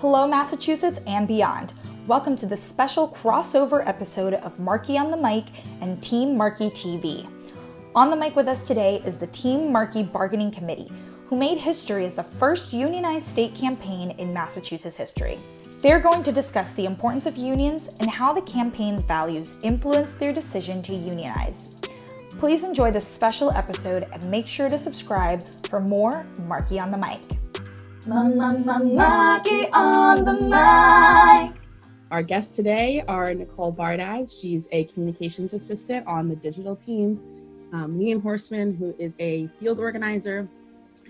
Hello, Massachusetts and beyond. Welcome to this special crossover episode of Markey on the Mic and Team Markey TV. On the mic with us today is the Team Markey Bargaining Committee, who made history as the first unionized state campaign in Massachusetts history. They're going to discuss the importance of unions and how the campaign's values influenced their decision to unionize. Please enjoy this special episode and make sure to subscribe for more Markey on the Mic. Markey on the Mic. Our guests today are Nicole Bardaz. She's a communications assistant on the digital team. Um, Liam Horseman, who is a field organizer,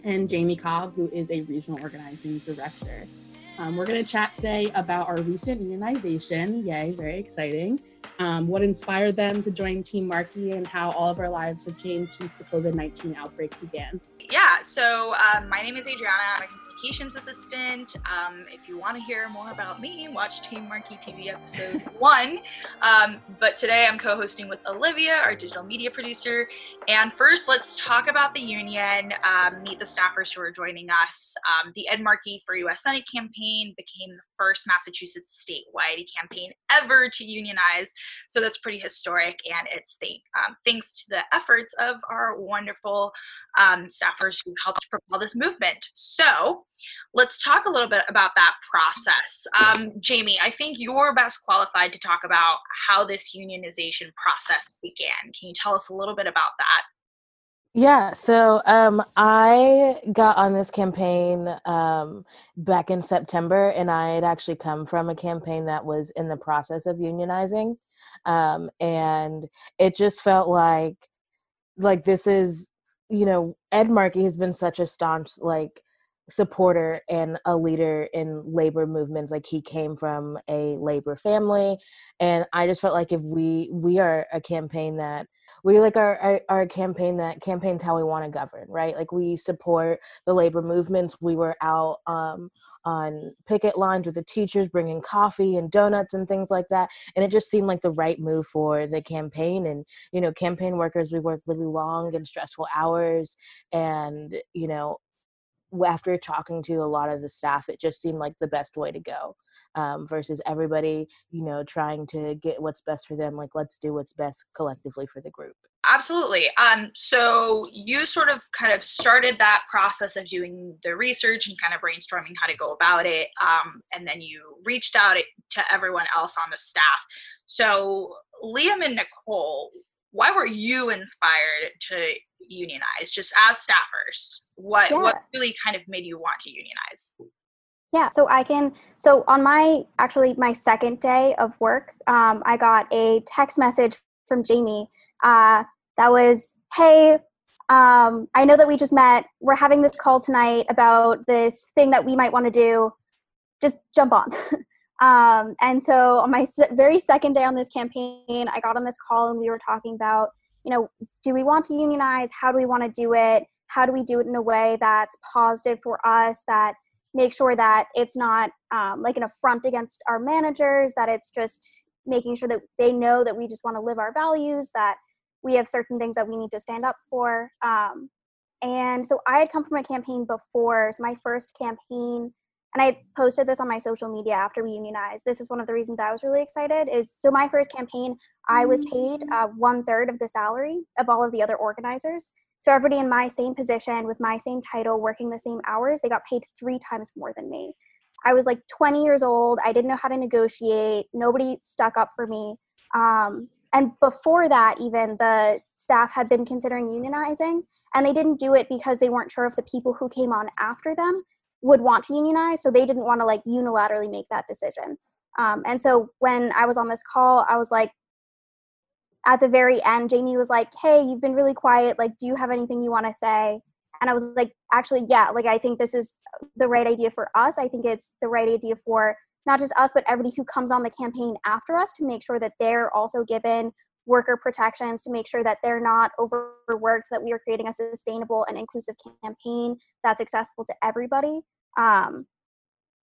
and Jamie Cobb, who is a regional organizing director. Um, we're going to chat today about our recent unionization. Yay, very exciting. Um, what inspired them to join Team Markey and how all of our lives have changed since the COVID 19 outbreak began. Yeah, so um, my name is Adriana. I'm a communications assistant. Um, if you want to hear more about me, watch Team Markey TV episode one. Um, but today I'm co hosting with Olivia, our digital media producer. And first, let's talk about the union, um, meet the staffers who are joining us. Um, the Ed Markey for US Senate campaign became the first Massachusetts statewide campaign ever to unionize. So that's pretty historic. And it's um, thanks to the efforts of our wonderful um, staffers who helped propel this movement. So let's talk a little bit about that process. Um, Jamie, I think you're best qualified to talk about how this unionization process began. Can you tell us a little bit about that? Yeah, so um, I got on this campaign um, back in September, and I had actually come from a campaign that was in the process of unionizing, um, and it just felt like like this is you know Ed Markey has been such a staunch like supporter and a leader in labor movements like he came from a labor family and i just felt like if we we are a campaign that we like our, our, our campaign that campaigns how we want to govern right? Like we support the labor movements. We were out um, on picket lines with the teachers bringing coffee and donuts and things like that and it just seemed like the right move for the campaign and you know campaign workers we work really long and stressful hours and you know after talking to a lot of the staff, it just seemed like the best way to go um, versus everybody, you know, trying to get what's best for them. Like, let's do what's best collectively for the group. Absolutely. Um, so you sort of kind of started that process of doing the research and kind of brainstorming how to go about it, um, and then you reached out to everyone else on the staff. So Liam and Nicole, why were you inspired to unionize just as staffers what yeah. what really kind of made you want to unionize yeah so i can so on my actually my second day of work um, i got a text message from jamie uh, that was hey um, i know that we just met we're having this call tonight about this thing that we might want to do just jump on um, and so on my very second day on this campaign i got on this call and we were talking about you know, do we want to unionize? How do we want to do it? How do we do it in a way that's positive for us, that make sure that it's not um, like an affront against our managers, that it's just making sure that they know that we just want to live our values, that we have certain things that we need to stand up for. Um, and so I had come from a campaign before. So my first campaign and I posted this on my social media after we unionized. This is one of the reasons I was really excited. Is so my first campaign, I was paid uh, one third of the salary of all of the other organizers. So everybody in my same position with my same title, working the same hours, they got paid three times more than me. I was like 20 years old. I didn't know how to negotiate. Nobody stuck up for me. Um, and before that, even the staff had been considering unionizing, and they didn't do it because they weren't sure if the people who came on after them would want to unionize so they didn't want to like unilaterally make that decision. Um, and so when i was on this call i was like at the very end jamie was like hey you've been really quiet like do you have anything you want to say? And i was like actually yeah like i think this is the right idea for us. I think it's the right idea for not just us but everybody who comes on the campaign after us to make sure that they're also given worker protections to make sure that they're not overworked, that we are creating a sustainable and inclusive campaign that's accessible to everybody. Um,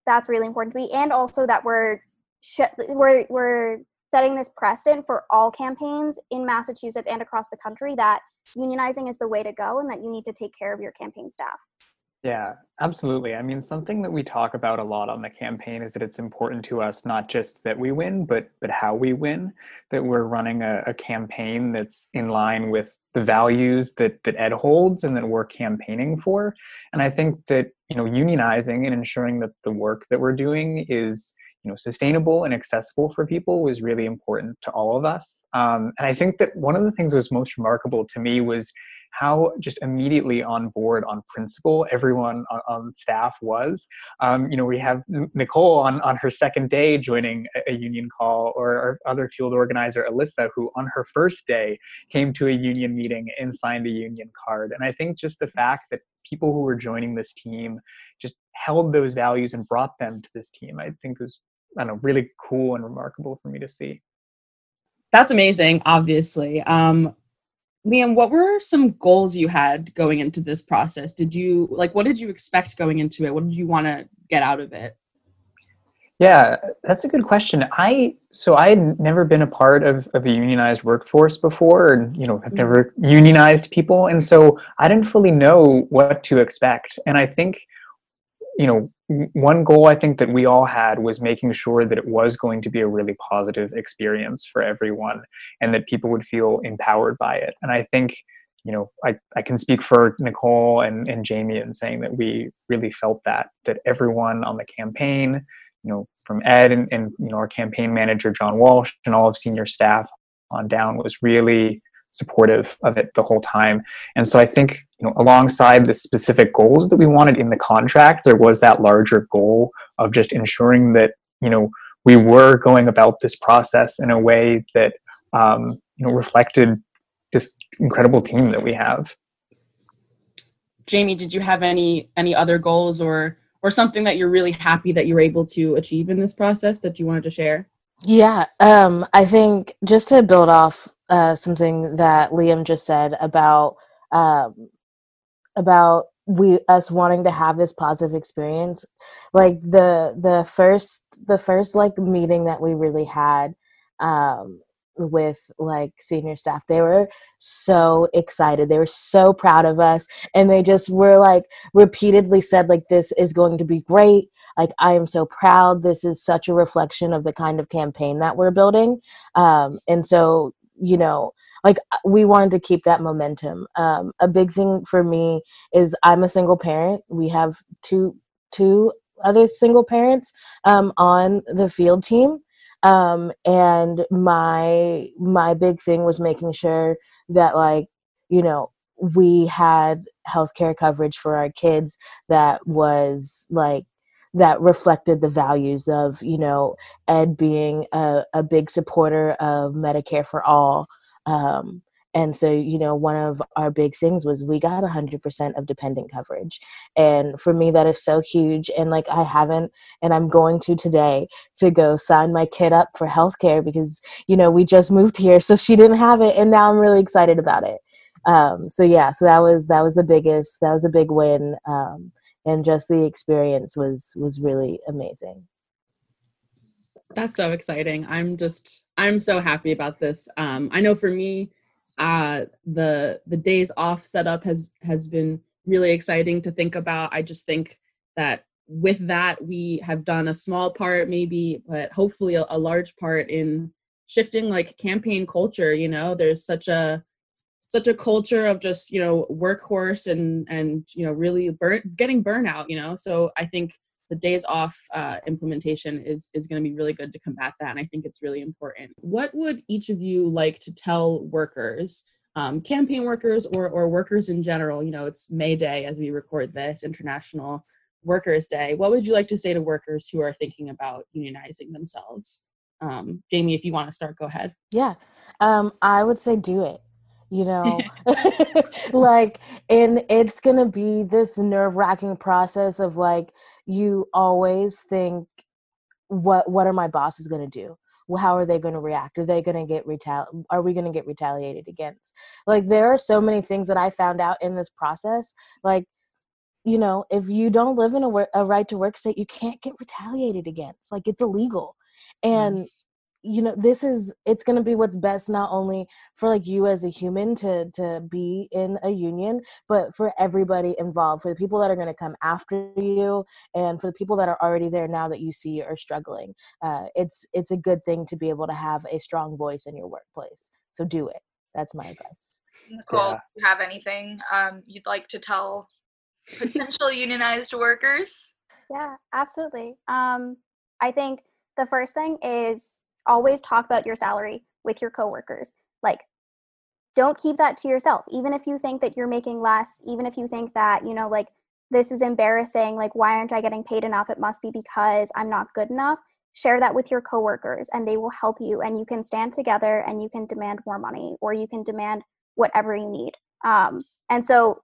that's really important to me, and also that we're sh- we're we're setting this precedent for all campaigns in Massachusetts and across the country that unionizing is the way to go, and that you need to take care of your campaign staff. Yeah, absolutely. I mean, something that we talk about a lot on the campaign is that it's important to us not just that we win, but but how we win. That we're running a, a campaign that's in line with the values that that Ed holds and that we're campaigning for. And I think that you know unionizing and ensuring that the work that we're doing is you know sustainable and accessible for people was really important to all of us. Um, and I think that one of the things that was most remarkable to me was how just immediately on board on principle everyone on, on staff was. Um, you know, we have Nicole on, on her second day joining a, a union call, or our other field organizer, Alyssa, who on her first day came to a union meeting and signed a union card. And I think just the fact that people who were joining this team just held those values and brought them to this team, I think was, I don't know, really cool and remarkable for me to see. That's amazing, obviously. Um, Liam, what were some goals you had going into this process? Did you like what did you expect going into it? What did you want to get out of it? Yeah, that's a good question. I so I had never been a part of, of a unionized workforce before, and you know, I've mm-hmm. never unionized people, and so I didn't fully know what to expect. And I think you know, one goal I think that we all had was making sure that it was going to be a really positive experience for everyone and that people would feel empowered by it. And I think, you know, I, I can speak for Nicole and, and Jamie in saying that we really felt that, that everyone on the campaign, you know, from Ed and, and you know, our campaign manager, John Walsh, and all of senior staff on down was really supportive of it the whole time. And so I think, you know, alongside the specific goals that we wanted in the contract, there was that larger goal of just ensuring that, you know, we were going about this process in a way that, um, you know, reflected this incredible team that we have. Jamie, did you have any any other goals or or something that you're really happy that you were able to achieve in this process that you wanted to share? Yeah, um, I think just to build off uh, something that Liam just said about um, about we us wanting to have this positive experience. Like the the first the first like meeting that we really had um, with like senior staff they were so excited they were so proud of us and they just were like repeatedly said like this is going to be great like i am so proud. This is such a reflection of the kind of campaign that we're building. Um, and so you know like uh, we wanted to keep that momentum. Um, a big thing for me is i'm a single parent. We have two two other single parents um, on the field team. Um, and my my big thing was making sure that like you know we had healthcare coverage for our kids that was like that reflected the values of you know ed being a, a big supporter of medicare for all um, and so you know one of our big things was we got 100% of dependent coverage and for me that is so huge and like i haven't and i'm going to today to go sign my kid up for healthcare because you know we just moved here so she didn't have it and now i'm really excited about it. Um, so yeah so that was that was the biggest that was a big win um, and just the experience was was really amazing. That's so exciting. I'm just i'm so happy about this. Um i know for me uh the the days off setup has has been really exciting to think about. I just think that with that we have done a small part maybe but hopefully a, a large part in shifting like campaign culture you know? There's such a such a culture of just you know workhorse and and you know really burn getting burnout you know? So i think the days off uh, implementation is is going to be really good to combat that and i think it's really important. What would each of you like to tell workers um, campaign workers or or workers in general? You know it's may day as we record this international workers day. What would you like to say to workers who are thinking about unionizing themselves? Um, jamie if you want to start go ahead. Yeah. Um, i would say do it you know like and it's gonna be this nerve-wracking process of like you always think what what are my bosses gonna do? Well, how are they going to react? Are they going to get retal are we going to get retaliated against? Like there are so many things that i found out in this process like you know if you don't live in a, a right to work state you can't get retaliated against like it's illegal. And mm you know this is it's going to be what's best not only for like you as a human to to be in a union but for everybody involved for the people that are going to come after you and for the people that are already there now that you see are struggling. Uh, it's it's a good thing to be able to have a strong voice in your workplace. So do it. That's my advice. Nicole yeah. do you have anything um, you'd like to tell potential unionized workers? Yeah absolutely. Um, i think the first thing is always talk about your salary with your coworkers. Like, don't keep that to yourself. Even if you think that you're making less, even if you think that, you know, like, this is embarrassing, like, why aren't I getting paid enough? It must be because I'm not good enough. Share that with your coworkers and they will help you. And you can stand together and you can demand more money or you can demand whatever you need. Um, and so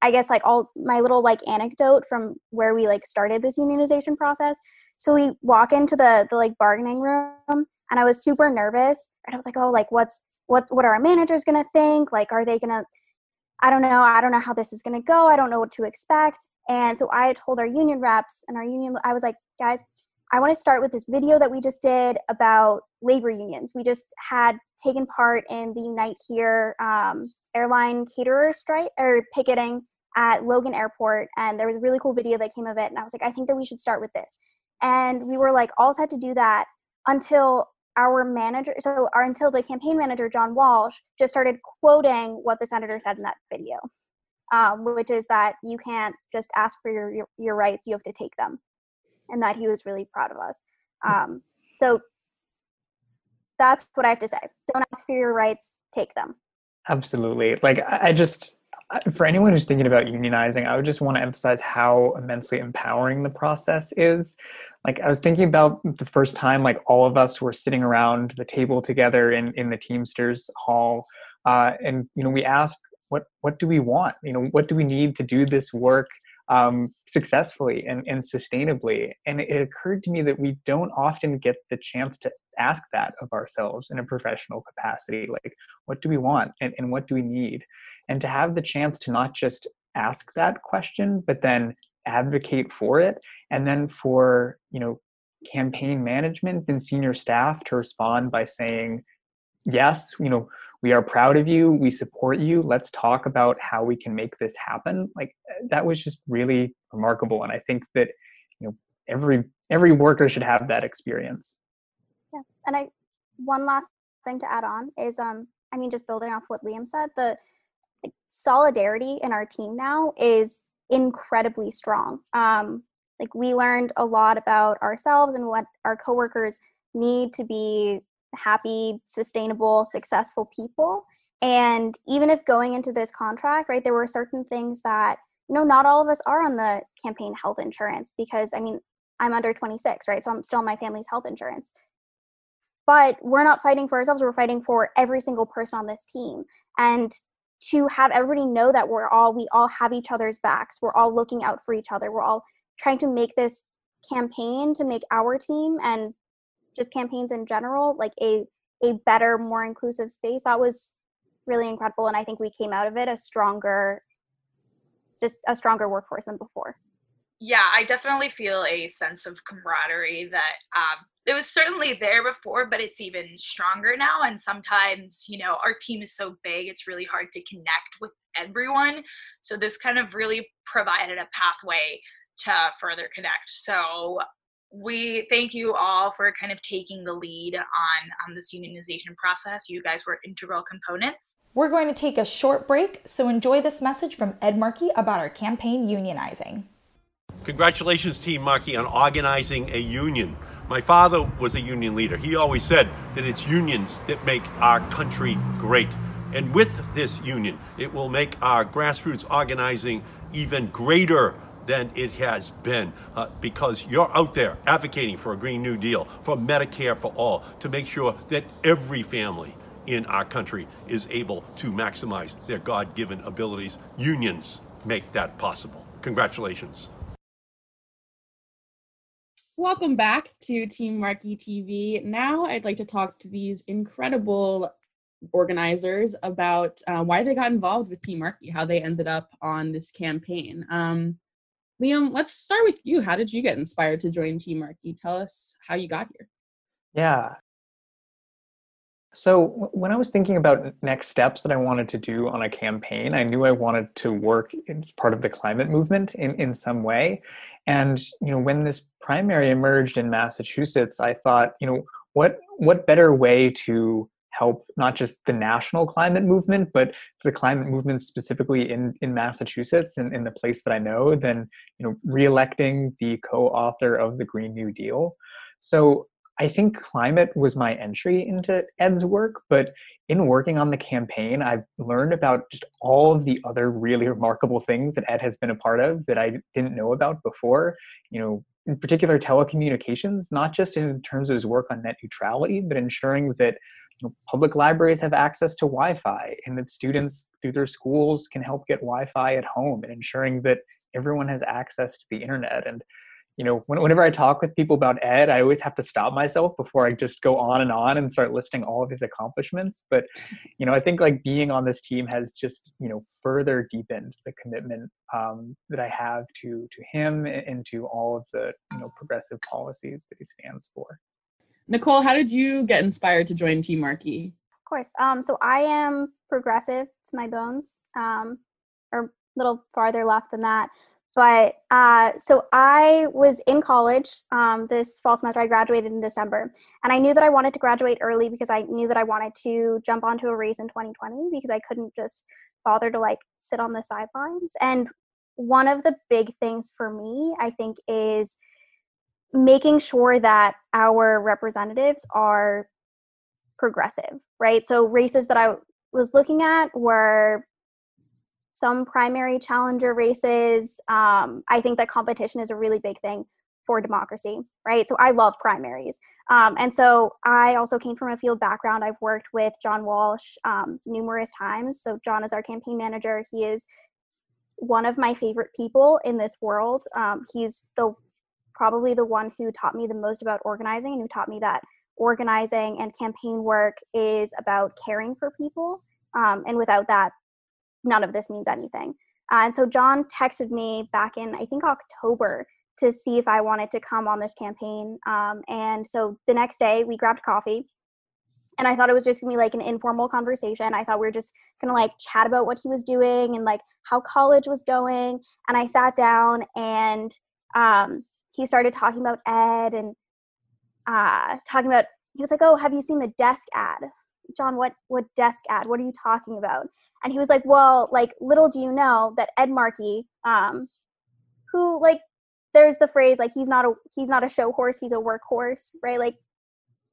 I guess like all my little like anecdote from where we like started this unionization process. So we walk into the the like bargaining room and I was super nervous. And I was like, oh, like what's what's what are our managers gonna think? Like, are they gonna I don't know, I don't know how this is gonna go. I don't know what to expect. And so I told our union reps and our union I was like, guys, I want to start with this video that we just did about labor unions. We just had taken part in the Unite Here um, airline caterer strike or picketing at Logan Airport, and there was a really cool video that came of it. And I was like, I think that we should start with this. And we were like, all had to do that until our manager, so our, until the campaign manager John Walsh just started quoting what the senator said in that video, um, which is that you can't just ask for your, your, your rights; you have to take them, and that he was really proud of us. Um, so that's what I have to say. Don't ask for your rights; take them. Absolutely. Like I just for anyone who's thinking about unionizing, I would just want to emphasize how immensely empowering the process is. Like I was thinking about the first time like all of us were sitting around the table together in in the Teamsters hall uh, and you know we asked what what do we want? You know, what do we need to do this work um, successfully and, and sustainably. And it occurred to me that we don't often get the chance to ask that of ourselves in a professional capacity. Like, what do we want and, and what do we need? And to have the chance to not just ask that question, but then advocate for it. And then for, you know, campaign management and senior staff to respond by saying, yes, you know, we are proud of you we support you let's talk about how we can make this happen like that was just really remarkable and i think that you know every every worker should have that experience yeah and i one last thing to add on is um i mean just building off what liam said the solidarity in our team now is incredibly strong um like we learned a lot about ourselves and what our coworkers need to be happy, sustainable, successful people. And even if going into this contract, right, there were certain things that, you know, not all of us are on the campaign health insurance because, I mean, I'm under 26, right? So I'm still on my family's health insurance. But we're not fighting for ourselves, we're fighting for every single person on this team. And to have everybody know that we're all, we all have each other's backs, we're all looking out for each other, we're all trying to make this campaign to make our team and just campaigns in general like a a better more inclusive space. That was really incredible and i think we came out of it a stronger just a stronger workforce than before yeah i definitely feel a sense of camaraderie that um, it was certainly there before but it's even stronger now and sometimes you know our team is so big it's really hard to connect with everyone so this kind of really provided a pathway to further connect so we thank you all for kind of taking the lead on, on this unionization process. You guys were integral components. We're going to take a short break, so enjoy this message from Ed Markey about our campaign unionizing. Congratulations, Team Markey, on organizing a union. My father was a union leader. He always said that it's unions that make our country great. And with this union, it will make our grassroots organizing even greater than it has been uh, because you're out there advocating for a Green New Deal, for Medicare for all, to make sure that every family in our country is able to maximize their God given abilities. Unions make that possible. Congratulations. Welcome back to Team Markey TV. Now I'd like to talk to these incredible organizers about uh, why they got involved with Team Markey, how they ended up on this campaign. Um, Liam, let's start with you. How did you get inspired to join Team Markey? Tell us how you got here. Yeah. So, when I was thinking about next steps that I wanted to do on a campaign, I knew I wanted to work as part of the climate movement in, in some way. And, you know, when this primary emerged in Massachusetts, I thought, you know, what what better way to help not just the national climate movement, but the climate movement specifically in, in Massachusetts and in the place that I know than, you know, reelecting the co-author of the Green New Deal. So I think climate was my entry into Ed's work, but in working on the campaign, I've learned about just all of the other really remarkable things that Ed has been a part of that I didn't know about before. You know, in particular, telecommunications, not just in terms of his work on net neutrality, but ensuring that you know, public libraries have access to Wi-Fi and that students through their schools can help get Wi-Fi at home and ensuring that everyone has access to the internet. And you know, whenever I talk with people about Ed, I always have to stop myself before I just go on and on and start listing all of his accomplishments. But, you know, I think like being on this team has just, you know, further deepened the commitment um, that I have to to him and to all of the, you know, progressive policies that he stands for. Nicole, how did you get inspired to join Team Markey? Of course. Um, so I am progressive to my bones, um, or a little farther left than that but uh, so I was in college um, this fall semester. I graduated in December, and I knew that I wanted to graduate early because I knew that I wanted to jump onto a race in 2020 because I couldn't just bother to like sit on the sidelines. And one of the big things for me, I think, is making sure that our representatives are progressive, right? So races that I was looking at were some primary challenger races. Um, I think that competition is a really big thing for democracy, right? So I love primaries. Um, and so I also came from a field background. I've worked with John Walsh um, numerous times. So John is our campaign manager. He is one of my favorite people in this world. Um, he's the probably the one who taught me the most about organizing and who taught me that organizing and campaign work is about caring for people. Um, and without that, none of this means anything. Uh, and so John texted me back in, I think, October to see if I wanted to come on this campaign. Um, and so the next day we grabbed coffee. And I thought it was just gonna be like an informal conversation. I thought we were just gonna like chat about what he was doing and like how college was going. And I sat down and um, he started talking about Ed and uh, talking about, he was like, Oh, have you seen the desk ad John, what what desk ad? What are you talking about? And he was like, Well, like little do you know that Ed Markey, um, who like there's the phrase like he's not a he's not a show horse, he's a workhorse, right? Like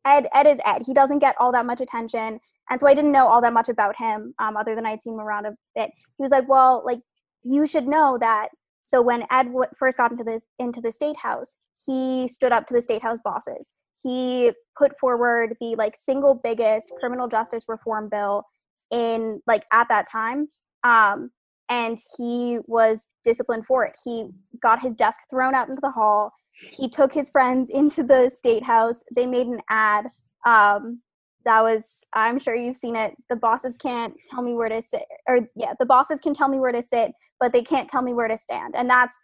Ed Ed is Ed. He doesn't get all that much attention. And so I didn't know all that much about him, um, other than I'd seen him around a bit. He was like, Well, like you should know that so when Ed w- first got into this into the state house, he stood up to the state house bosses he put forward the like single biggest criminal justice reform bill in like at that time um, and he was disciplined for it. He got his desk thrown out into the hall. He took his friends into the state house. They made an ad. Um, that was i'm sure you've seen it. The bosses can't tell me where to sit or yeah the bosses can tell me where to sit but they can't tell me where to stand. And that's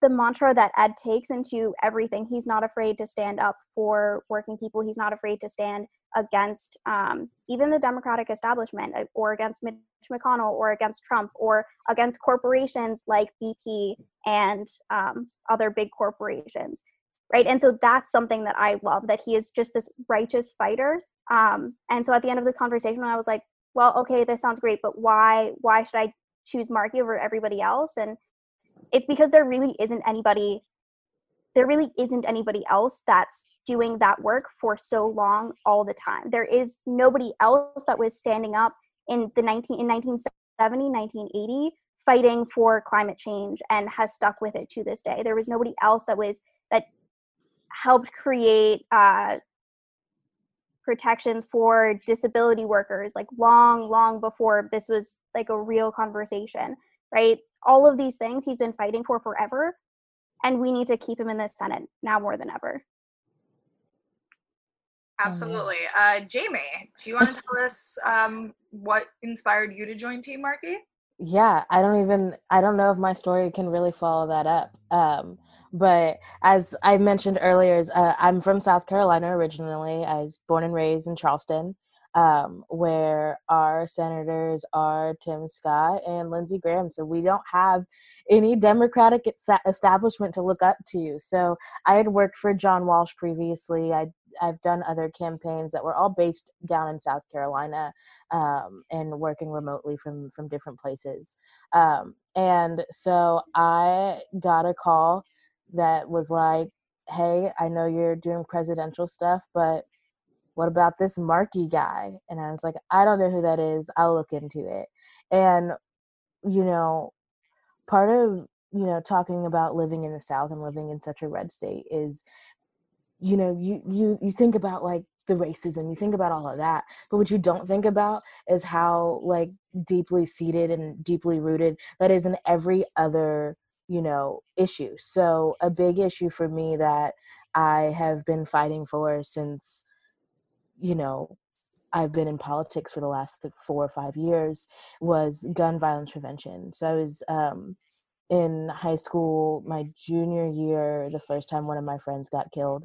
the mantra that Ed takes into everything. He's not afraid to stand up for working people. He's not afraid to stand against um, even the Democratic establishment or against Mitch McConnell or against Trump or against corporations like BP and um, other big corporations. Right. And so that's something that I love that he is just this righteous fighter. Um, and so at the end of the conversation, I was like, well, okay, this sounds great, but why, why should I choose Markey over everybody else? And it's because there really isn't anybody there really isn't anybody else that's doing that work for so long all the time. There is nobody else that was standing up in the 19 in 1970 1980 fighting for climate change and has stuck with it to this day. There was nobody else that was that helped create uh, protections for disability workers like long long before this was like a real conversation right all of these things he's been fighting for forever and we need to keep him in the senate now more than ever. Absolutely. Uh, jamie do you want to tell us um, what inspired you to join team markey? Yeah i don't even i don't know if my story can really follow that up um, but as i mentioned earlier uh, i'm from south carolina originally. I was born and raised in charleston um, where our senators are Tim Scott and Lindsey Graham. So we don't have any Democratic establishment to look up to. So I had worked for John Walsh previously. I I've done other campaigns that were all based down in South Carolina um, and working remotely from from different places. Um, and so I got a call that was like, "Hey, I know you're doing presidential stuff, but what about this Markey guy?" And I was like, "I don't know who that is. I'll look into it." And you know, part of you know talking about living in the South and living in such a red state is you know you you you think about like the racism you think about all of that but what you don't think about is how like deeply seated and deeply rooted that is in every other you know issue so a big issue for me that i have been fighting for since you know I've been in politics for the last four or five years was gun violence prevention. So I was um, in high school, my junior year, the first time one of my friends got killed.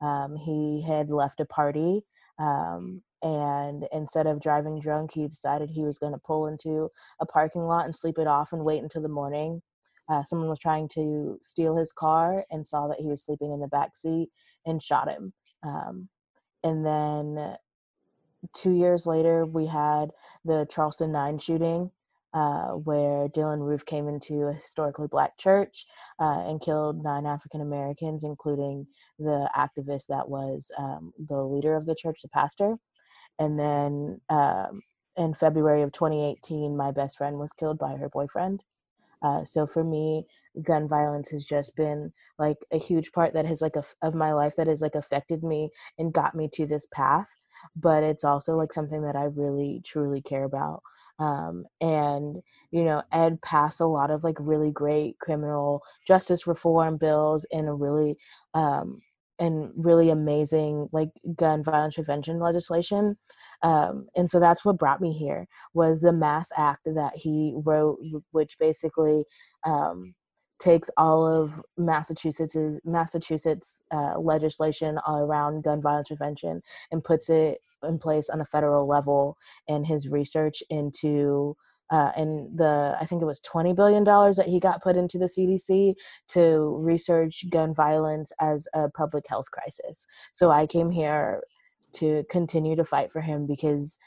Um, he had left a party, um, and instead of driving drunk, he decided he was going to pull into a parking lot and sleep it off and wait until the morning. Uh, someone was trying to steal his car and saw that he was sleeping in the back seat and shot him. Um, and then two years later, we had the Charleston Nine shooting, uh, where Dylann Roof came into a historically black church uh, and killed nine African Americans, including the activist that was um, the leader of the church, the pastor. And then um, in February of 2018, my best friend was killed by her boyfriend. Uh, so for me, gun violence has just been like a huge part that has like a, of my life that has like affected me and got me to this path. But it's also like something that I really truly care about um, and you know ed passed a lot of like really great criminal justice reform bills and a really um, and really amazing like gun violence prevention legislation um, and so that's what brought me here was the mass act that he wrote which basically um, takes all of Massachusetts's Massachusetts uh, legislation around gun violence prevention and puts it in place on a federal level. And his research into uh, and the I think it was twenty billion dollars that he got put into the CDC to research gun violence as a public health crisis. So I came here to continue to fight for him because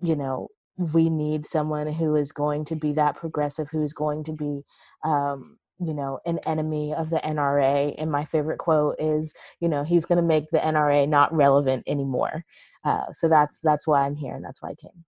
you know we need someone who is going to be that progressive, who's going to be, um, you know, an enemy of the NRA. And my favorite quote is, you know, he's going to make the NRA not relevant anymore. Uh, so that's that's why I'm here, and that's why I came.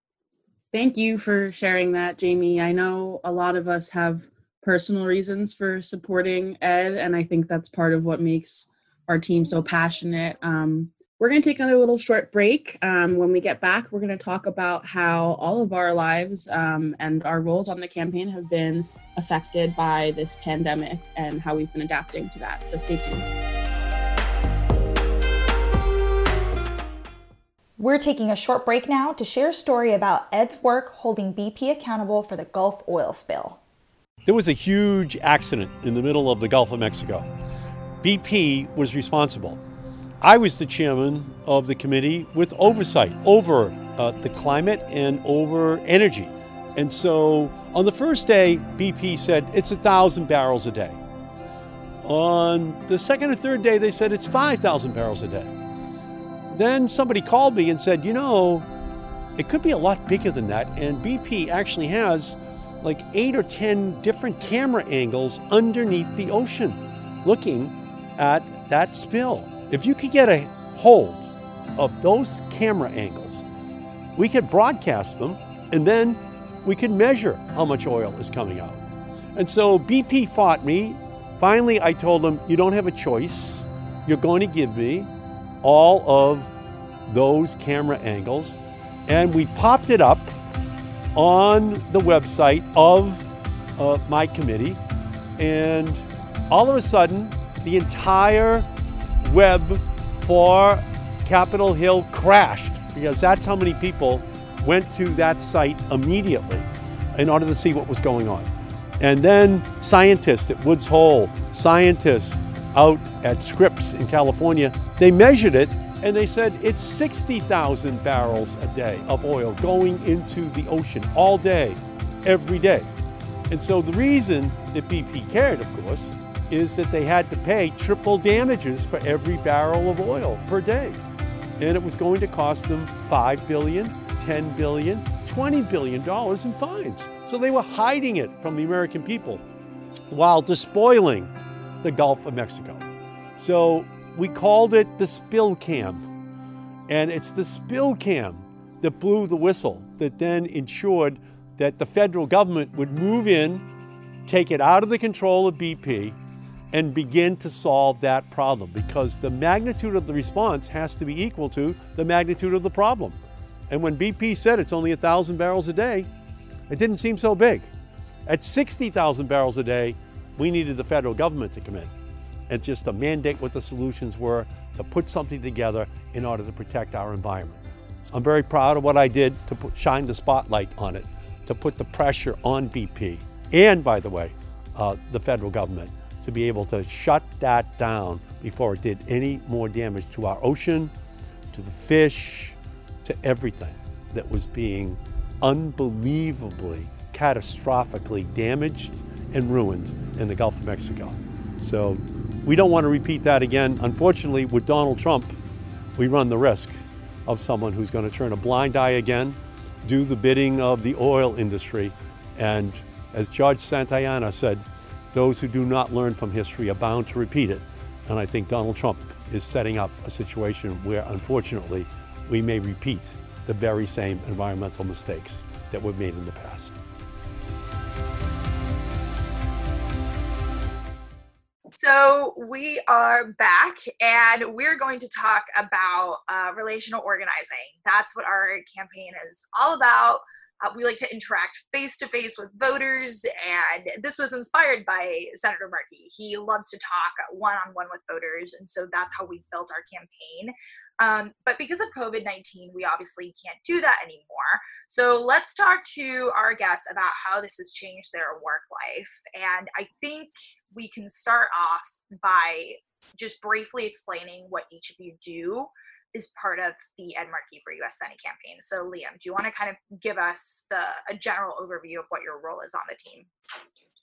Thank you for sharing that, Jamie. I know a lot of us have personal reasons for supporting Ed, and I think that's part of what makes our team so passionate. Um, we're going to take another little short break. Um, when we get back, we're going to talk about how all of our lives um, and our roles on the campaign have been affected by this pandemic and how we've been adapting to that. So stay tuned. We're taking a short break now to share a story about Ed's work holding BP accountable for the Gulf oil spill. There was a huge accident in the middle of the Gulf of Mexico. BP was responsible. I was the chairman of the committee with oversight over uh, the climate and over energy. And so on the first day, BP said it's a thousand barrels a day. On the second or third day, they said it's 5,000 barrels a day. Then somebody called me and said, you know, it could be a lot bigger than that. And BP actually has like eight or 10 different camera angles underneath the ocean looking at that spill. If you could get a hold of those camera angles, we could broadcast them and then we could measure how much oil is coming out. And so BP fought me. Finally, I told them, You don't have a choice. You're going to give me all of those camera angles. And we popped it up on the website of uh, my committee. And all of a sudden, the entire web for Capitol Hill crashed because that's how many people went to that site immediately in order to see what was going on. And then scientists at Woods Hole, scientists out at Scripps in California, they measured it and they said it's 60,000 barrels a day of oil going into the ocean all day, every day. And so the reason that BP cared, of course, is that they had to pay triple damages for every barrel of oil per day. And it was going to cost them $5 billion, $10 billion, $20 billion in fines. So they were hiding it from the American people while despoiling the Gulf of Mexico. So we called it the spill cam. And it's the spill cam that blew the whistle that then ensured that the federal government would move in, take it out of the control of BP, and begin to solve that problem because the magnitude of the response has to be equal to the magnitude of the problem. And when BP said it's only 1,000 barrels a day, it didn't seem so big. At 60,000 barrels a day, we needed the federal government to come in and just to mandate what the solutions were, to put something together in order to protect our environment. I'm very proud of what I did to put, shine the spotlight on it, to put the pressure on BP, and by the way, uh, the federal government, to be able to shut that down before it did any more damage to our ocean, to the fish, to everything that was being unbelievably, catastrophically damaged and ruined in the Gulf of Mexico. So we don't want to repeat that again. Unfortunately, with Donald Trump, we run the risk of someone who's going to turn a blind eye again, do the bidding of the oil industry, and as George Santayana said, those who do not learn from history are bound to repeat it. And I think Donald Trump is setting up a situation where, unfortunately, we may repeat the very same environmental mistakes that were made in the past. So we are back and we're going to talk about uh, relational organizing. That's what our campaign is all about. Uh, we like to interact face to face with voters, and this was inspired by Senator Markey. He loves to talk one on one with voters, and so that's how we built our campaign. Um, but because of COVID 19, we obviously can't do that anymore. So let's talk to our guests about how this has changed their work life. And I think we can start off by just briefly explaining what each of you do is part of the Ed Markey for US Senate campaign. So Liam, do you want to kind of give us the a general overview of what your role is on the team?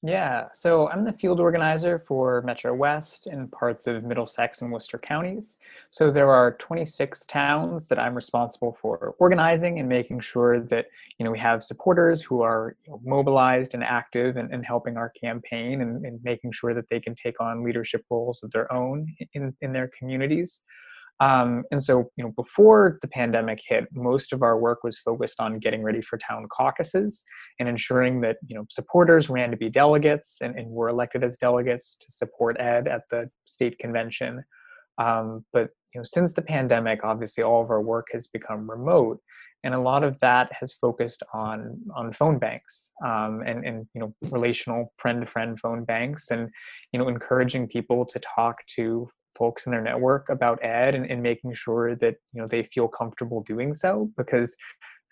Yeah, so I'm the field organizer for Metro West and parts of Middlesex and Worcester counties. So there are 26 towns that I'm responsible for organizing and making sure that you know we have supporters who are you know, mobilized and active and, and, helping our campaign and, and making sure that they can take on leadership roles of their own in, in their communities. Um, and so, you know, before the pandemic hit, most of our work was focused on getting ready for town caucuses and ensuring that, you know, supporters ran to be delegates and, and were elected as delegates to support Ed at the state convention. Um, but, you know, since the pandemic, obviously all of our work has become remote. And a lot of that has focused on on phone banks um, and and you know relational friend to friend phone banks and you know encouraging people to talk to folks in their network about ed and, and making sure that you know they feel comfortable doing so because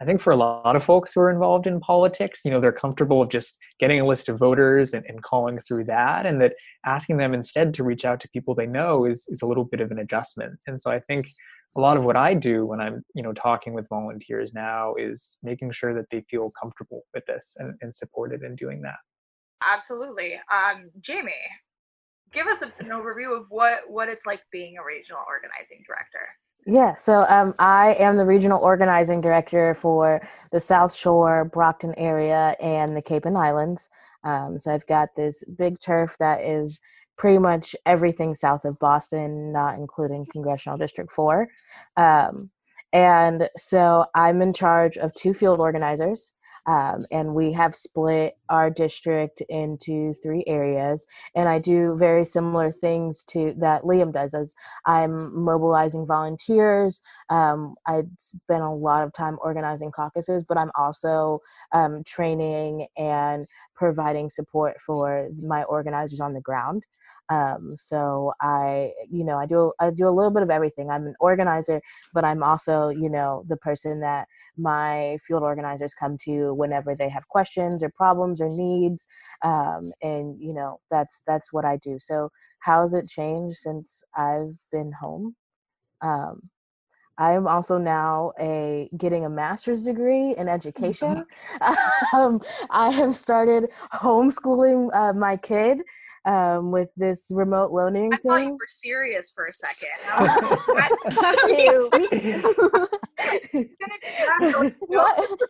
I think for a lot of folks who are involved in politics, you know, they're comfortable of just getting a list of voters and, and, calling through that, and that asking them instead to reach out to people they know is is a little bit of an adjustment. And so I think a lot of what I do when I'm, you know, talking with volunteers now is making sure that they feel comfortable with this and, and supported in doing that. Absolutely. Um, Jamie, give us an overview of what what it's like being a regional organizing director. Yeah, so um, I am the regional organizing director for the South Shore, Brockton area, and the Cape and Islands. Um, so I've got this big turf that is pretty much everything south of Boston, not including Congressional District 4. Um, and so I'm in charge of two field organizers. Um, and we have split our district into three areas and i do very similar things to that liam does as i'm mobilizing volunteers um, i spend a lot of time organizing caucuses but i'm also um, training and providing support for my organizers on the ground um, so I, you know, I do I do a little bit of everything. I'm an organizer, but I'm also, you know, the person that my field organizers come to whenever they have questions or problems or needs. Um, and you know, that's that's what I do. So how has it changed since I've been home? Um, I am also now a getting a master's degree in education. um, I have started homeschooling uh, my kid um, with this remote learning I thing. thought you were serious for a second. Me too. Me too. what?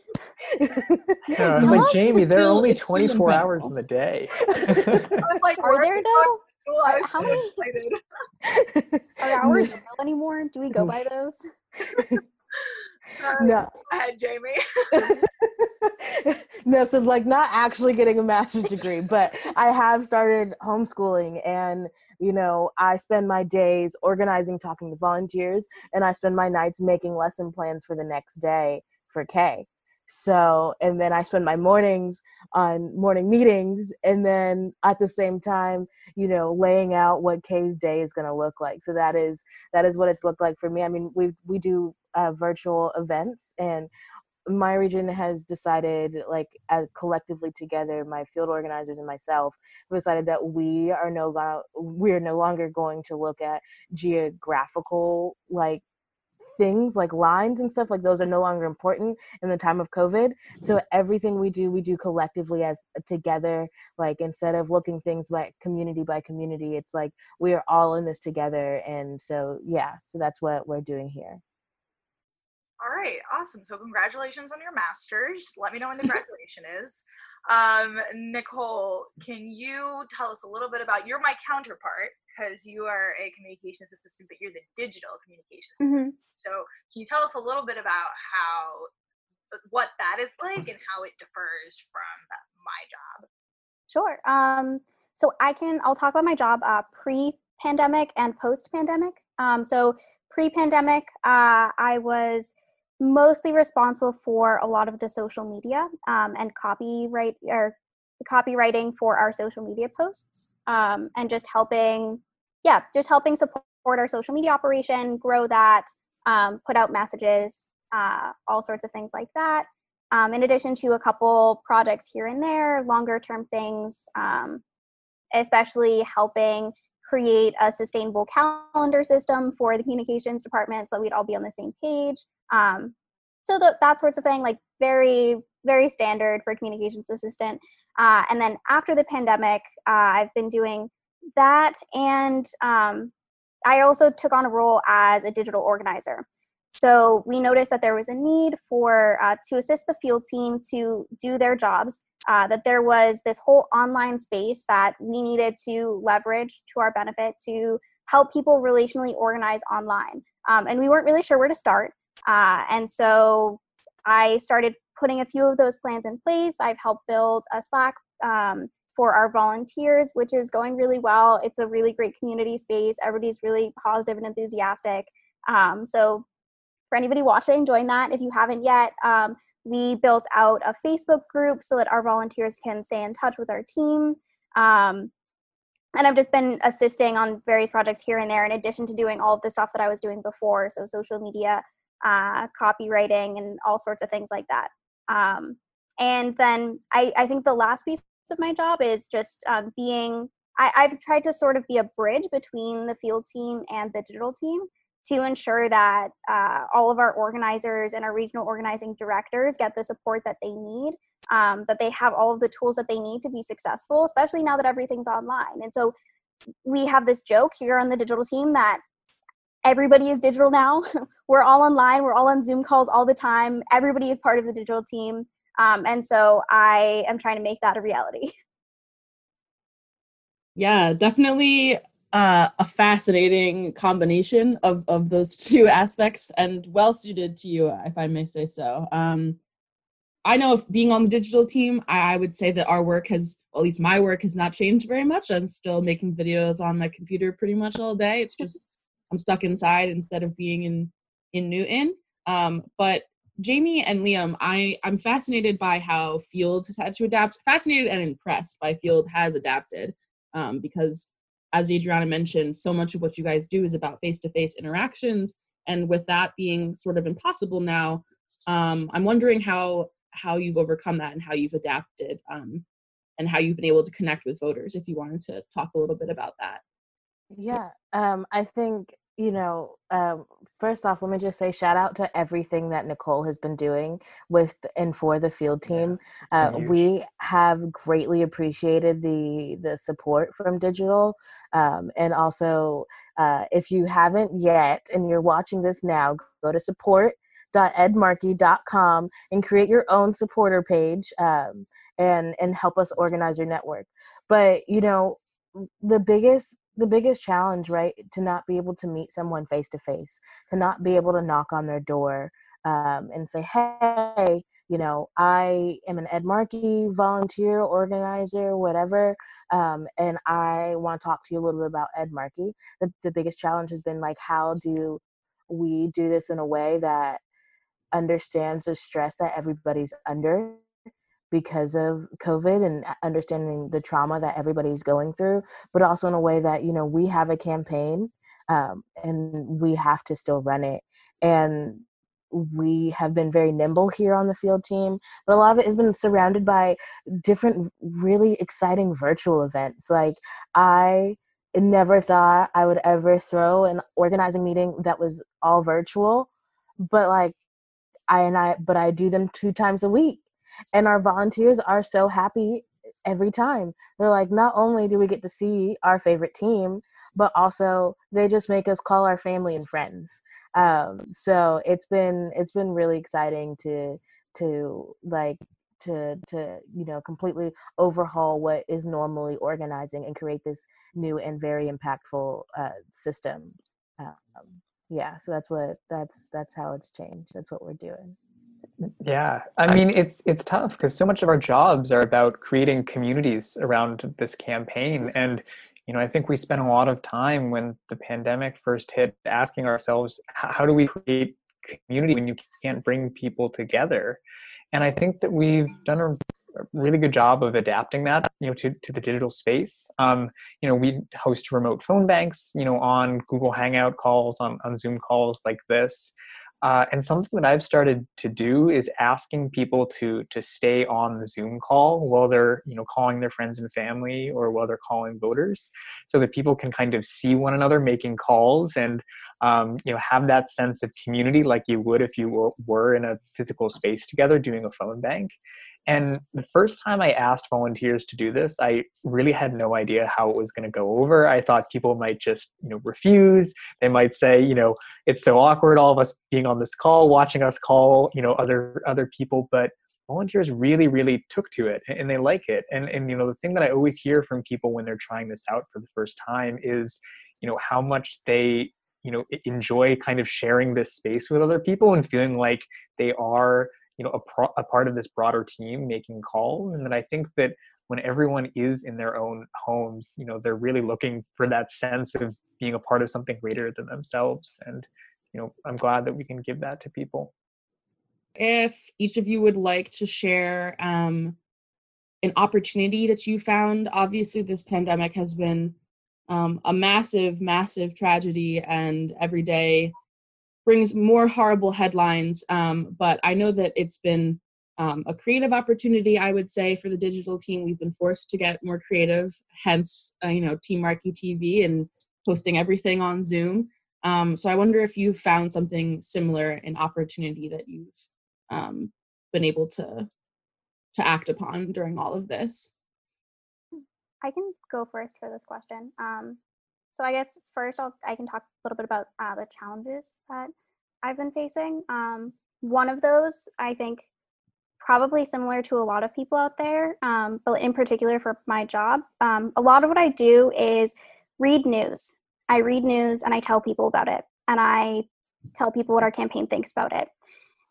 Yeah, I was like, Jamie, it's there are only 24 hours in the day. like, Are there though? School. How many- Are hours anymore? Do we go by those? Sorry. no, Go ahead, Jamie. no, so like not actually getting a master's degree, but I have started homeschooling and you know, I spend my days organizing, talking to volunteers, and I spend my nights making lesson plans for the next day for Kay. So, and then I spend my mornings on morning meetings, and then at the same time, you know, laying out what Kay's day is going to look like. So that is that is what it's looked like for me. I mean, we we do uh, virtual events, and my region has decided like as collectively together my field organizers and myself have decided that we are no lo- we're no longer going to look at geographical like things like lines and stuff like those are no longer important in the time of covid. So everything we do we do collectively as uh, together like instead of looking things by community by community it's like we are all in this together and so yeah so that's what we're doing here All right, awesome. So congratulations on your masters. Let me know when the graduation is. Um, Nicole, can you tell us a little bit about you're my counterpart because you are a communications assistant, but you're the digital communications assistant. Mhm. So can you tell us a little bit about how what that is like and how it differs from my job? Sure. Um, so I can, I'll talk about my job uh, pre pandemic and post pandemic. Um, so pre pandemic, uh, I was mostly responsible for a lot of the social media um, and copyright or copywriting for our social media posts um, and just helping, yeah, just helping support our social media operation, grow that, um, put out messages, uh, all sorts of things like that um, in addition to a couple projects here and there, longer term things, um, especially helping create a sustainable calendar system for the communications department so we'd all be on the same page. Um, so that sorts of thing, like very, very standard for communications assistant. Uh, and then after the pandemic, uh, I've been doing that. And um, I also took on a role as a digital organizer. So we noticed that there was a need for uh, to assist the field team to do their jobs. Uh, that there was this whole online space that we needed to leverage to our benefit to help people relationally organize online. Um, and we weren't really sure where to start. Uh, and so I started putting a few of those plans in place. I've helped build a Slack um, for our volunteers, which is going really well. It's a really great community space. Everybody's really positive and enthusiastic. Um, so for anybody watching, join that if you haven't yet. Um, we built out a Facebook group so that our volunteers can stay in touch with our team. Um, and I've just been assisting on various projects here and there, in addition to doing all of the stuff that I was doing before. So, social media, uh, copywriting, and all sorts of things like that. Um, and then I, I think the last piece of my job is just um, being, I, I've tried to sort of be a bridge between the field team and the digital team to ensure that uh, all of our organizers and our regional organizing directors get the support that they need, um, that they have all of the tools that they need to be successful, especially now that everything's online. And so we have this joke here on the digital team that everybody is digital now. we're all online, we're all on Zoom calls all the time. Everybody is part of the digital team. Um, and so I am trying to make that a reality. Yeah, definitely uh, a fascinating combination of, of those two aspects and well suited to you, if I may say so. Um, I know if being on the digital team, I, I would say that our work has, well, at least my work has not changed very much. I'm still making videos on my computer pretty much all day. It's just I'm stuck inside instead of being in in Newton. Um, but Jamie and Liam, I I'm fascinated by how Field has had to adapt. Fascinated and impressed by Field has adapted um, because, as Adriana mentioned, so much of what you guys do is about face-to-face interactions, and with that being sort of impossible now, um, I'm wondering how how you've overcome that and how you've adapted um, and how you've been able to connect with voters. If you wanted to talk a little bit about that. Yeah, um, I think you know, um, first off, let me just say shout out to everything that Nicole has been doing with and for the field team. Uh, we have greatly appreciated the the support from digital, um, and also uh, if you haven't yet and you're watching this now, go to support.edmarkey.com and create your own supporter page um, and and help us organize your network. But you know, the biggest the biggest challenge, right, to not be able to meet someone face to face, to not be able to knock on their door um, and say, hey, you know, I am an Ed Markey volunteer, organizer, whatever, um, and I want to talk to you a little bit about Ed Markey. The, the biggest challenge has been like, how do we do this in a way that understands the stress that everybody's under because of COVID and understanding the trauma that everybody's going through, but also in a way that, you know, we have a campaign um, and we have to still run it. And we have been very nimble here on the field team, but a lot of it has been surrounded by different really exciting virtual events. Like I never thought I would ever throw an organizing meeting that was all virtual, but like I and I but I do them two times a week. And our volunteers are so happy every time. They're like, not only do we get to see our favorite team, but also they just make us call our family and friends. Um, so it's been it's been really exciting to to like to to you know completely overhaul what is normally organizing and create this new and very impactful uh, system. Um, yeah, so that's what that's that's how it's changed. That's what we're doing. Yeah, I mean it's it's tough because so much of our jobs are about creating communities around this campaign, and you know I think we spent a lot of time when the pandemic first hit asking ourselves how do we create community when you can't bring people together, and I think that we've done a really good job of adapting that you know to, to the digital space. Um, you know we host remote phone banks you know on google hangout calls on, on zoom calls like this uh, and something that I've started to do is asking people to to stay on the Zoom call while they're you know calling their friends and family or while they're calling voters, so that people can kind of see one another making calls and um, you know have that sense of community like you would if you were, were in a physical space together doing a phone bank. And the first time I asked volunteers to do this, I really had no idea how it was going to go over. I thought people might just, you know, refuse. They might say, you know, it's so awkward all of us being on this call, watching us call, you know, other other people, but volunteers really really took to it and they like it. And and you know, the thing that I always hear from people when they're trying this out for the first time is, you know, how much they you know enjoy kind of sharing this space with other people and feeling like they are you know a, pro- a part of this broader team making calls and then i think that when everyone is in their own homes you know they're really looking for that sense of being a part of something greater than themselves and you know i'm glad that we can give that to people. If each of you would like to share um, an opportunity that you found obviously this pandemic has been um, a massive massive tragedy and every day brings more horrible headlines. Um, but I know that it's been um, a creative opportunity, I would say, for the digital team. We've been forced to get more creative, hence, uh, you know, Team Markey TV and posting everything on Zoom. Um, so I wonder if you've found something similar, an opportunity that you've um, been able to to act upon during all of this. I can go first for this question. Um, so I guess first I'll, I can talk a little bit about uh, the challenges that I've been facing. Um, one of those, I think, probably similar to a lot of people out there, um, but in particular for my job, um, a lot of what I do is read news. I read news and I tell people about it, and I tell people what our campaign thinks about it.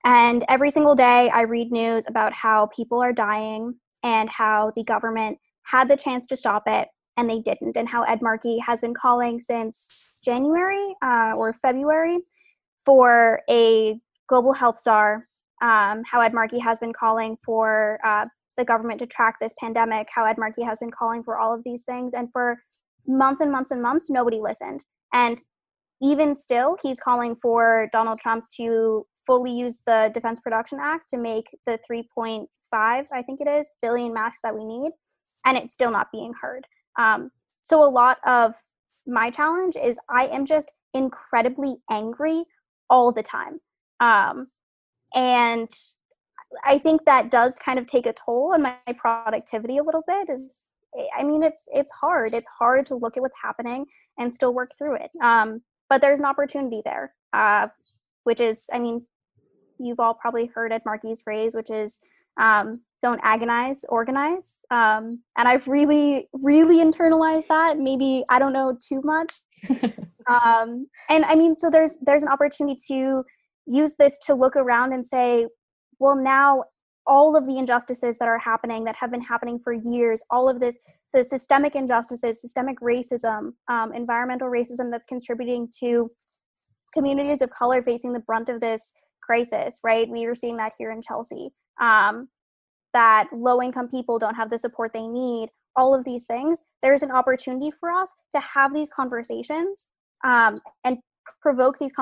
And every single day, I read news about how people are dying and how the government had the chance to stop it and they didn't, and how Ed Markey has been calling since January uh, or February for a global health czar. Um, how Ed Markey has been calling for uh, the government to track this pandemic. How Ed Markey has been calling for all of these things, and for months and months and months, nobody listened. And even still, he's calling for Donald Trump to fully use the Defense Production Act to make the 3.5, I think it is, billion masks that we need, and it's still not being heard. Um, so a lot of my challenge is I am just incredibly angry all the time. Um, and I think that does kind of take a toll on my productivity a little bit. Is I mean, it's it's hard. It's hard to look at what's happening and still work through it. Um, but there's an opportunity there, uh, which is, I mean, you've all probably heard Ed Markey's phrase, which is um, don't agonize, organize. Um, and I've really, really internalized that. Maybe I don't know too much. um, and I mean, so there's there's an opportunity to use this to look around and say, well, now all of the injustices that are happening that have been happening for years, all of this, the systemic injustices, systemic racism, um, environmental racism that's contributing to communities of color facing the brunt of this crisis, right? We are seeing that here in Chelsea. Um, that low income people don't have the support they need, all of these things, there's an opportunity for us to have these conversations um, and provoke these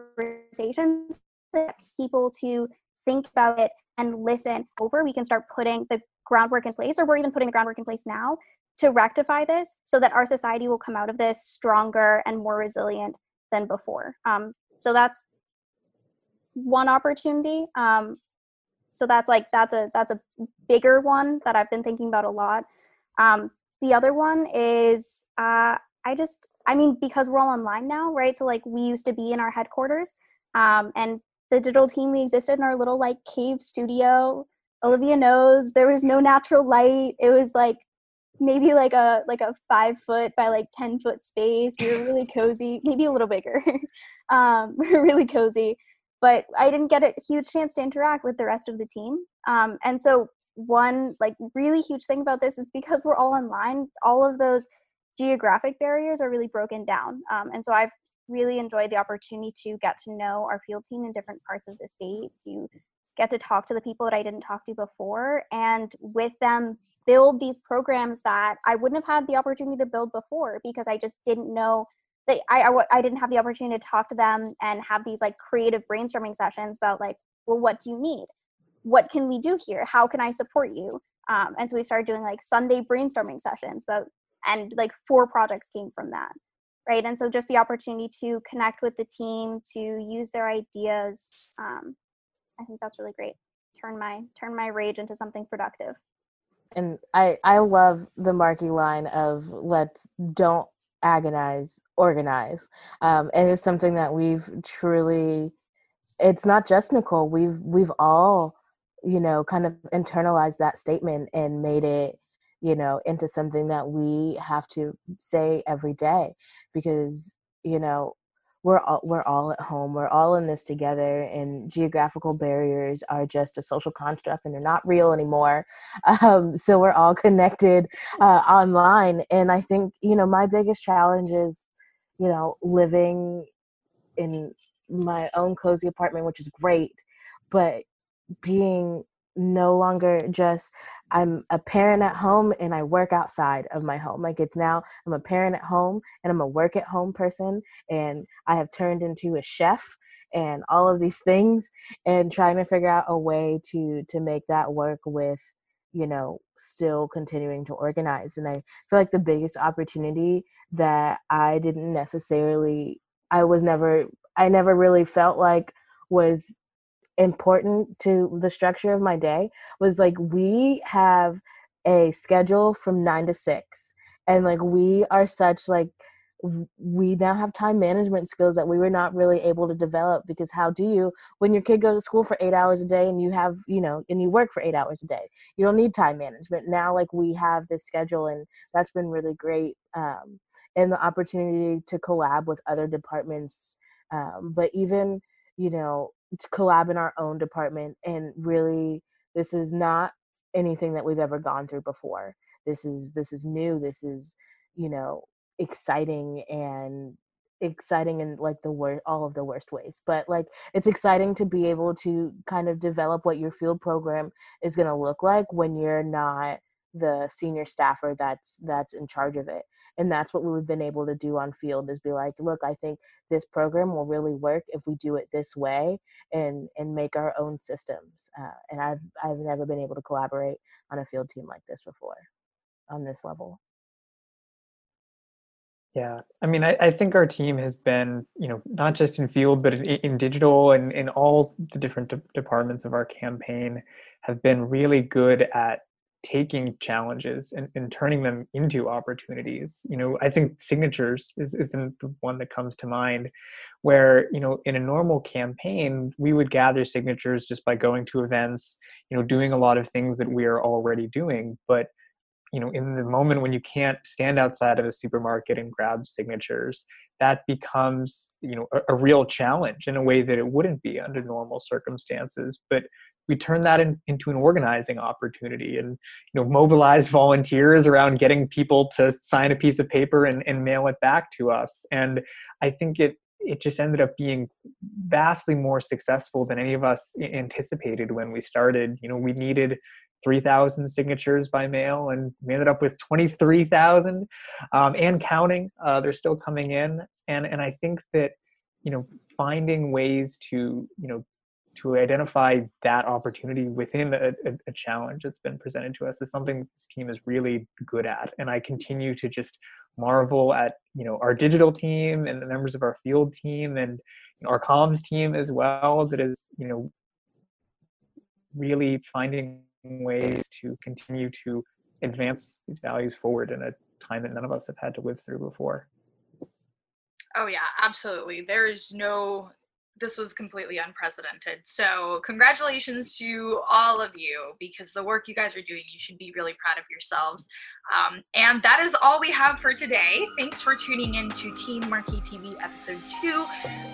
conversations that people to think about it and listen over. We can start putting the groundwork in place or we're even putting the groundwork in place now to rectify this so that our society will come out of this stronger and more resilient than before. Um, so that's one opportunity. Um, so that's like that's a that's a bigger one that i've been thinking about a lot. Um, the other one is uh, i just i mean because we're all online now right? So like we used to be in our headquarters um, and the digital team we existed in our little like cave studio olivia knows there was no natural light. It was like maybe like a like a five foot by like ten foot space. We were really cozy maybe a little bigger. Um we were really cozy but i didn't get a huge chance to interact with the rest of the team. Um and so one like really huge thing about this is because we're all online all of those geographic barriers are really broken down. Um, and so i've really enjoyed the opportunity to get to know our field team in different parts of the state, to get to talk to the people that I didn't talk to before, and with them build these programs that I wouldn't have had the opportunity to build before because I just didn't know that I, I, I didn't have the opportunity to talk to them and have these like creative brainstorming sessions about like, well, what do you need? What can we do here? How can I support you? Um, and so we started doing like Sunday brainstorming sessions about, and like four projects came from that right and so just the opportunity to connect with the team to use their ideas um, i think that's really great turn my turn my rage into something productive and i i love the Markey line of let's don't agonize organize um, and it's something that we've truly it's not just nicole we've we've all you know kind of internalized that statement and made it you know into something that we have to say every day because you know we're all we're all at home we're all in this together and geographical barriers are just a social construct and they're not real anymore. Um, so we're all connected uh, online and i think you know my biggest challenge is you know living in my own cozy apartment which is great but being no longer just I'm a parent at home and I work outside of my home. Like it's now I'm a parent at home and I'm a work at home person and I have turned into a chef and all of these things and trying to figure out a way to to make that work with you know still continuing to organize and i feel like the biggest opportunity that i didn't necessarily i was never i never really felt like was important to the structure of my day was like we have a schedule from 9 to 6 and like we are such like we now have time management skills that we were not really able to develop because how do you when your kid goes to school for eight hours a day and you have you know and you work for eight hours a day you don't need time management. Now like we have this schedule and that's been really great um, and the opportunity to collab with other departments um, but even you know collab in our own department and really this is not anything that we've ever gone through before. This is this is new this is you know exciting and exciting in like the worst all of the worst ways but like it's exciting to be able to kind of develop what your field program is going to look like when you're not the senior staffer that's that's in charge of it and that's what we've been able to do on field is be like look i think this program will really work if we do it this way and and make our own systems uh, and i've i've never been able to collaborate on a field team like this before on this level. Yeah, I mean, I, I think our team has been, you know, not just in field, but in, in digital and in all the different de- departments of our campaign, have been really good at taking challenges and, and turning them into opportunities. You know, I think signatures is, is the one that comes to mind, where you know, in a normal campaign, we would gather signatures just by going to events, you know, doing a lot of things that we are already doing, but you know in the moment when you can't stand outside of a supermarket and grab signatures that becomes you know a, a, real challenge in a way that it wouldn't be under normal circumstances but we turned that in, into an organizing opportunity and you know mobilized volunteers around getting people to sign a piece of paper and, and mail it back to us and i think it it just ended up being vastly more successful than any of us anticipated when we started you know we needed 3,000 signatures by mail, and we ended up with 23,000 um, and counting. Uh, they're still coming in, and and I think that you know finding ways to you know to identify that opportunity within a, a, a, challenge that's been presented to us is something this team is really good at and i continue to just marvel at you know our digital team and the members of our field team and our comms team as well that is you know really finding ways to continue to advance these values forward in a time that none of us have had to live through before. Oh yeah, absolutely. There is no this was completely unprecedented. So, congratulations to all of you because the work you guys are doing, you should be really proud of yourselves. Um, and that is all we have for today. Thanks for tuning in to Team Markey TV episode two.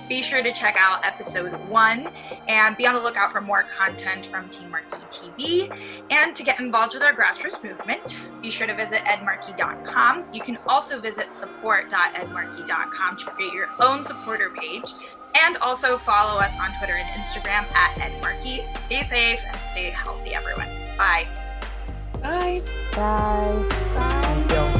Be sure to check out episode one and be on the lookout for more content from Team Markey TV. And to get involved with our grassroots movement, be sure to visit edmarkey.com. You can also visit support.edmarkey.com to create your own supporter page and also follow us on Twitter and Instagram at EdMarkey. Stay safe and stay healthy, everyone. Bye. Bye. Bye. Bye.